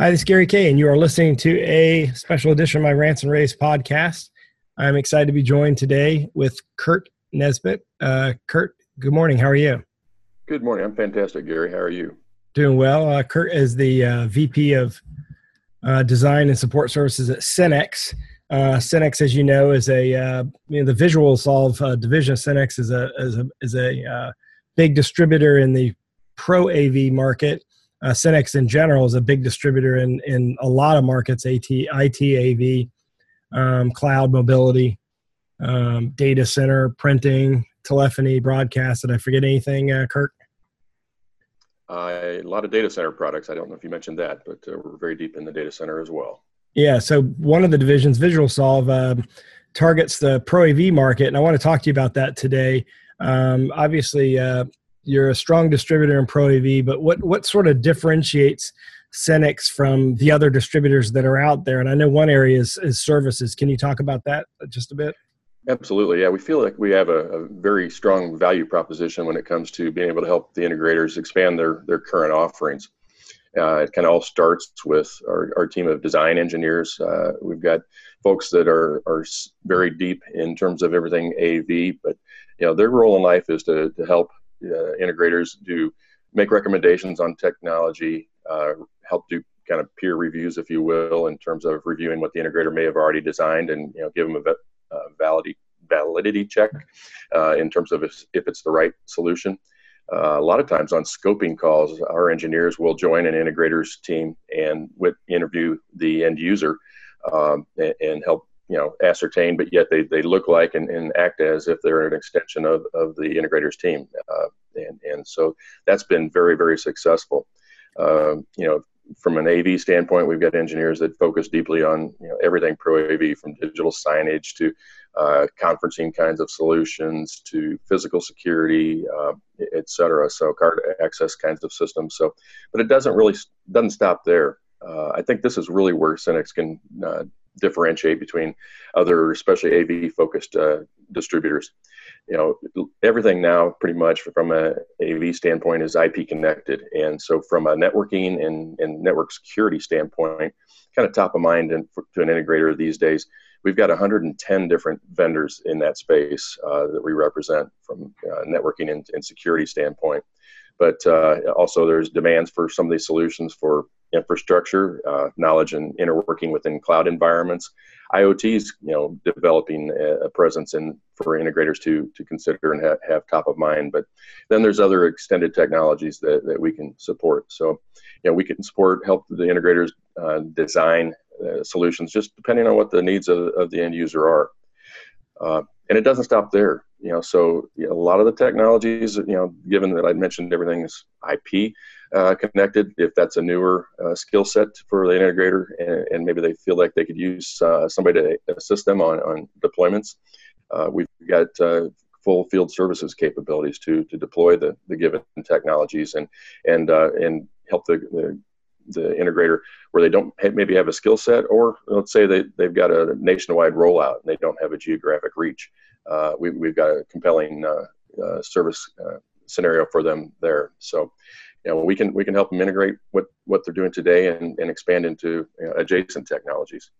Hi, this is Gary Kayye, and you are listening to a special edition of my Rants and Raves podcast. I'm excited to be joined today with Kirk Nesbit. Uh, Kirk, good morning. How are you? Good morning. I'm fantastic, Gary. How are you? Doing well. Uh, Kirk is the uh, VP of uh, Design and Support Services at Synnex. Uh, Synnex, as you know, is a uh, you know, the VISUALSolv uh, division of Synnex is a is a, is a uh, big distributor in the pro AV market uh, Synnex in general is a big distributor in in a lot of markets: AT, IT, AV, um, cloud, mobility, um, data center, printing, telephony, broadcast. Did I forget anything, uh, Kirk? Uh, a lot of data center products. I don't know if you mentioned that, but uh, we're very deep in the data center as well. Yeah. So one of the divisions, VISUALSolv, um, targets the Pro AV market, and I want to talk to you about that today. Um, obviously, uh, you're a strong distributor in Pro AV, but what what sort of differentiates Synnex from the other distributors that are out there? And I know one area is, is services. Can you talk about that just a bit? Absolutely. Yeah, we feel like we have a, a, very strong value proposition when it comes to being able to help the integrators expand their their current offerings. Uh, it kind of all starts with our, our team of design engineers. Uh, we've got folks that are are very deep in terms of everything AV, but you know their role in life is to to help uh, integrators do make recommendations on technology, uh, help do kind of peer reviews, if you will, in terms of reviewing what the integrator may have already designed, and you know give them a uh, validity validity check uh, in terms of if, if it's the right solution. Uh, a lot of times on scoping calls, our engineers will join an integrator's team and with interview the end user um, and, and, help you know ascertain, but yet they, they look like and, and act as if they're an extension of, of the integrator's team, uh, and and so that's been very very successful. Um, you know, from an AV standpoint, we've got engineers that focus deeply on you know everything pro AV, from digital signage to uh, conferencing kinds of solutions to physical security, uh, et cetera. So card access kinds of systems. So, but it doesn't really doesn't stop there. Uh, I think this is really where Synnex can uh, differentiate between other, especially AV focused uh, distributors. You know, everything now pretty much from a AV standpoint is IP connected, and so from a networking and, and network security standpoint, kind of top of mind and to an integrator these days. We've got 110 different vendors in that space uh, that we represent from uh, networking and, and security standpoint but uh, also there's demands for some of these solutions for infrastructure, uh, knowledge and interworking within cloud environments. IoT's, you know, developing a presence in for integrators to to consider and ha- have top of mind. But then there's other extended technologies that, that we can support. So, you know, we can support help the integrators uh, design uh, solutions just depending on what the needs of, of the end user are. Uh, and it doesn't stop there you know so you know, a lot of the technologies you know given that i mentioned everything is ip uh, connected if that's a newer uh, skill set for the integrator and, and, maybe they feel like they could use uh, somebody to assist them on, on deployments. Uh, we've got uh, full field services capabilities to to deploy the, the given technologies and and uh, and help the, the the integrator where they don't maybe have a skill set or let's say they, they've got a nationwide rollout and they don't have a geographic reach. Uh, we, have got a compelling uh, uh, service scenario for them there. So you know we can we can help them integrate what what they're doing today and, and expand into you know, adjacent technologies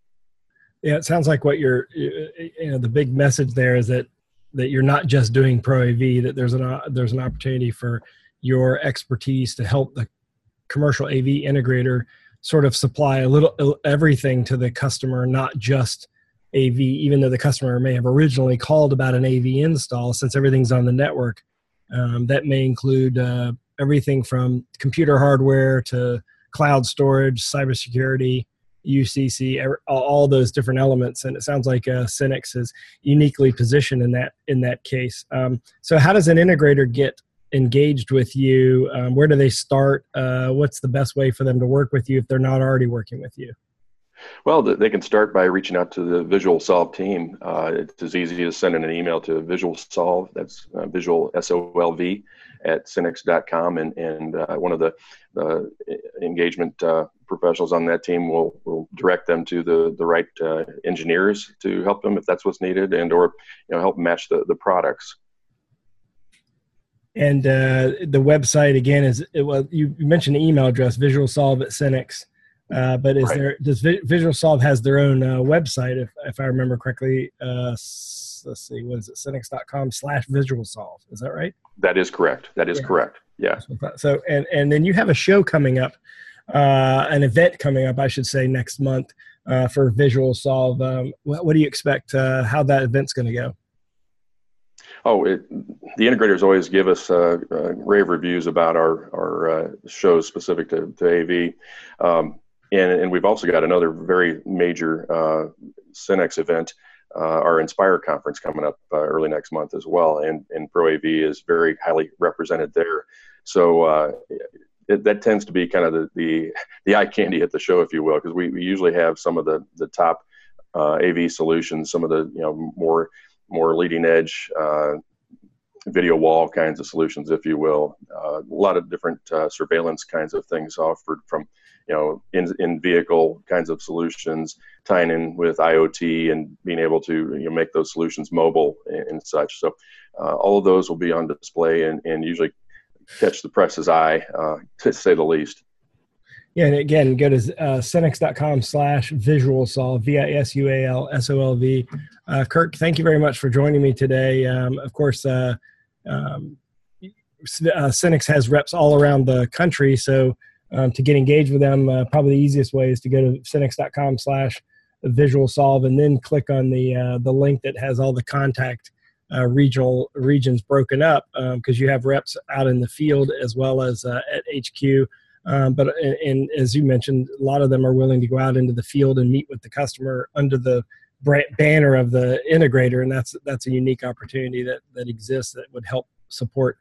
yeah it sounds like what you're you know the big message there is that that you're not just doing pro av that there's an there's an opportunity for your expertise to help the commercial AV integrator sort of supply a little everything to the customer, not just AV, even though the customer may have originally called about an AV install, since everything's on the network. Um, that may include uh, everything from computer hardware to cloud storage, cybersecurity, UCC, all those different elements. And it sounds like uh, Synnex is uniquely positioned in that in that case. Um, so, how does an integrator get engaged with you? Um, where do they start? Uh, what's the best way for them to work with you if they're not already working with you? Well, they can start by reaching out to the VISUALSolv team. Uh, it's as easy as sending an email to VISUALSolv, that's uh, Visual S O L V, at Synnex.com. And, and uh, one of the engagement uh, professionals on that team will, will direct them to the, the right uh, engineers to help them if that's what's needed and or you know help match the, the products. And uh, the website again is it, well, you mentioned the email address, VISUALSolv at Synnex. Uh, but is right. there does VISUALSolv has their own uh, website if if I remember correctly? Uh, let's see, what is it? Synnex.com slash VISUALSolv. Is that right? That is correct. That is yeah. correct. Yeah. So and and then you have a show coming up, uh, an event coming up, I should say, next month uh, for VISUALSolv. Um, what, what, do you expect? Uh, how that event's going to go? Oh, it, the integrators always give us uh, uh, rave reviews about our our uh, shows specific to, to AV, um, and and we've also got another very major uh, Synnex event, our Inspire conference coming up uh, early next month as well, and and Pro AV is very highly represented there. So uh, it, that tends to be kind of the, the, the eye candy at the show, if you will, because we, we usually have some of the the top uh, AV solutions, some of the you know more more leading edge uh, video wall kinds of solutions, if you will. Uh, a lot of different uh, surveillance kinds of things offered from you know in in vehicle kinds of solutions, tying in with IoT and being able to you know, make those solutions mobile and, and such. So uh, all of those will be on display and, and usually catch the press's eye, uh, to say the least. Yeah, and again, go to uh, slash visual solve, V I S U A L S O L V. Uh, Kirk, thank you very much for joining me today. Um, of course, uh, um, uh, has reps all around the country, so um, to get engaged with them, uh, probably the easiest way is to go to synnex.com slash visual solve and then click on the, uh, the link that has all the contact uh, regional regions broken up because um, you have reps out in the field as well as uh, at HQ. Um, but and, and, as you mentioned, a lot of them are willing to go out into the field and meet with the customer under the banner of the integrator, and that's that's a unique opportunity that that exists that would help support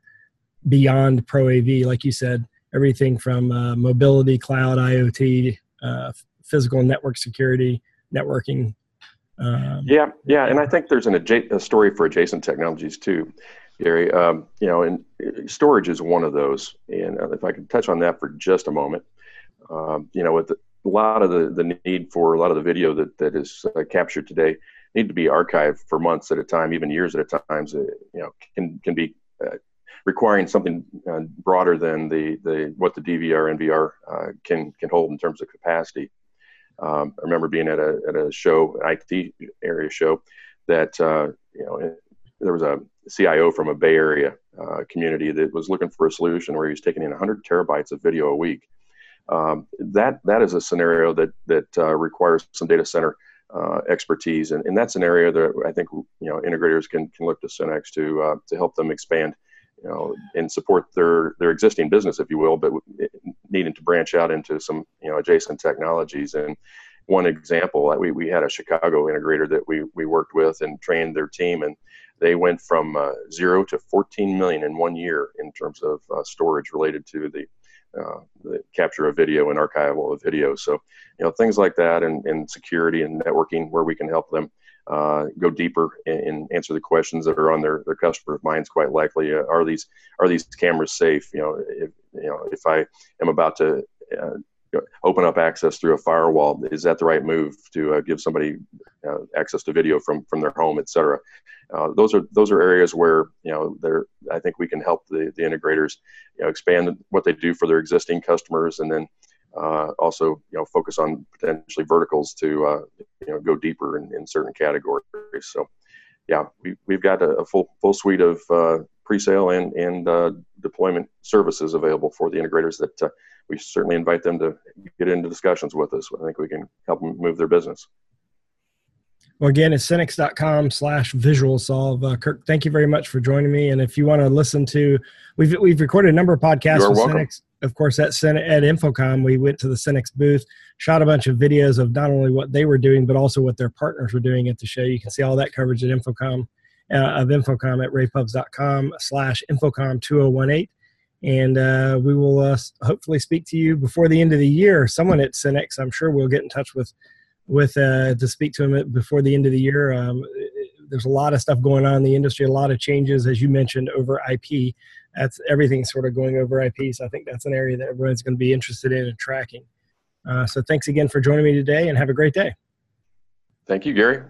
beyond Pro AV, like you said, everything from uh, mobility, cloud, IoT, uh, physical network security, networking, um, yeah, yeah, and I think there's an adja- a story for adjacent technologies too, Gary. Um, you know, and uh, storage is one of those. And uh, if I could touch on that for just a moment, um, you know, with the, a lot of the, the need for a lot of the video that that is uh, captured today need to be archived for months at a time, even years at a time. So, you know, can can be uh, requiring something uh, broader than the the what the DVR and VR uh, can can hold in terms of capacity. Um, I remember being at a, at a show, an IT area show, that uh, you know there was a CIO from a Bay Area uh, community that was looking for a solution where he was taking in 100 terabytes of video a week. Um, that that is a scenario that that uh, requires some data center uh, expertise, and, and that's an area that I think you know integrators can can look to Synnex to uh, to help them expand you know, and support their their existing business, if you will, but needing to branch out into some you know adjacent technologies. And one example, we we had a Chicago integrator that we we worked with and trained their team, and they went from uh, zero to 14 million in one year in terms of uh, storage related to the uh, the capture of video and archival of video. So, you know, things like that and, and security and networking where we can help them uh, go deeper and, and, answer the questions that are on their, their customers' minds. Quite likely, uh, are these are these cameras safe? You know, if you know if I am about to uh, open up access through a firewall, is that the right move to uh, give somebody uh, access to video from from their home, et cetera? Uh, those are those are areas where you know there I think we can help the, the integrators you know expand what they do for their existing customers and then also you know focus on potentially verticals to uh, you know go deeper in, in certain categories. So yeah, we, we've got a, a full full suite of uh, pre-sale and and uh, deployment services available for the integrators that uh, we certainly invite them to get into discussions with us. I think we can help them move their business. Well, again, it's synnex.com slash visual solve. Uh, Kirk, thank you very much for joining me. And if you want to listen to, we've, we've recorded a number of podcasts with welcome. Synnex. Of course, at, at InfoComm, we went to the Synnex booth, shot a bunch of videos of not only what they were doing, but also what their partners were doing at the show. You can see all that coverage at InfoComm, uh, of InfoComm at ravepubs.com slash InfoComm 2018. And uh, we will uh, hopefully speak to you before the end of the year. Someone at Synnex, I'm sure, will get in touch with with uh, to speak to him before the end of the year. Um, there's a lot of stuff going on in the industry, a lot of changes, as you mentioned, over IP. That's everything sort of going over IP. So I think that's an area that everyone's going to be interested in and tracking. Uh, so thanks again for joining me today, and have a great day. Thank you, Gary.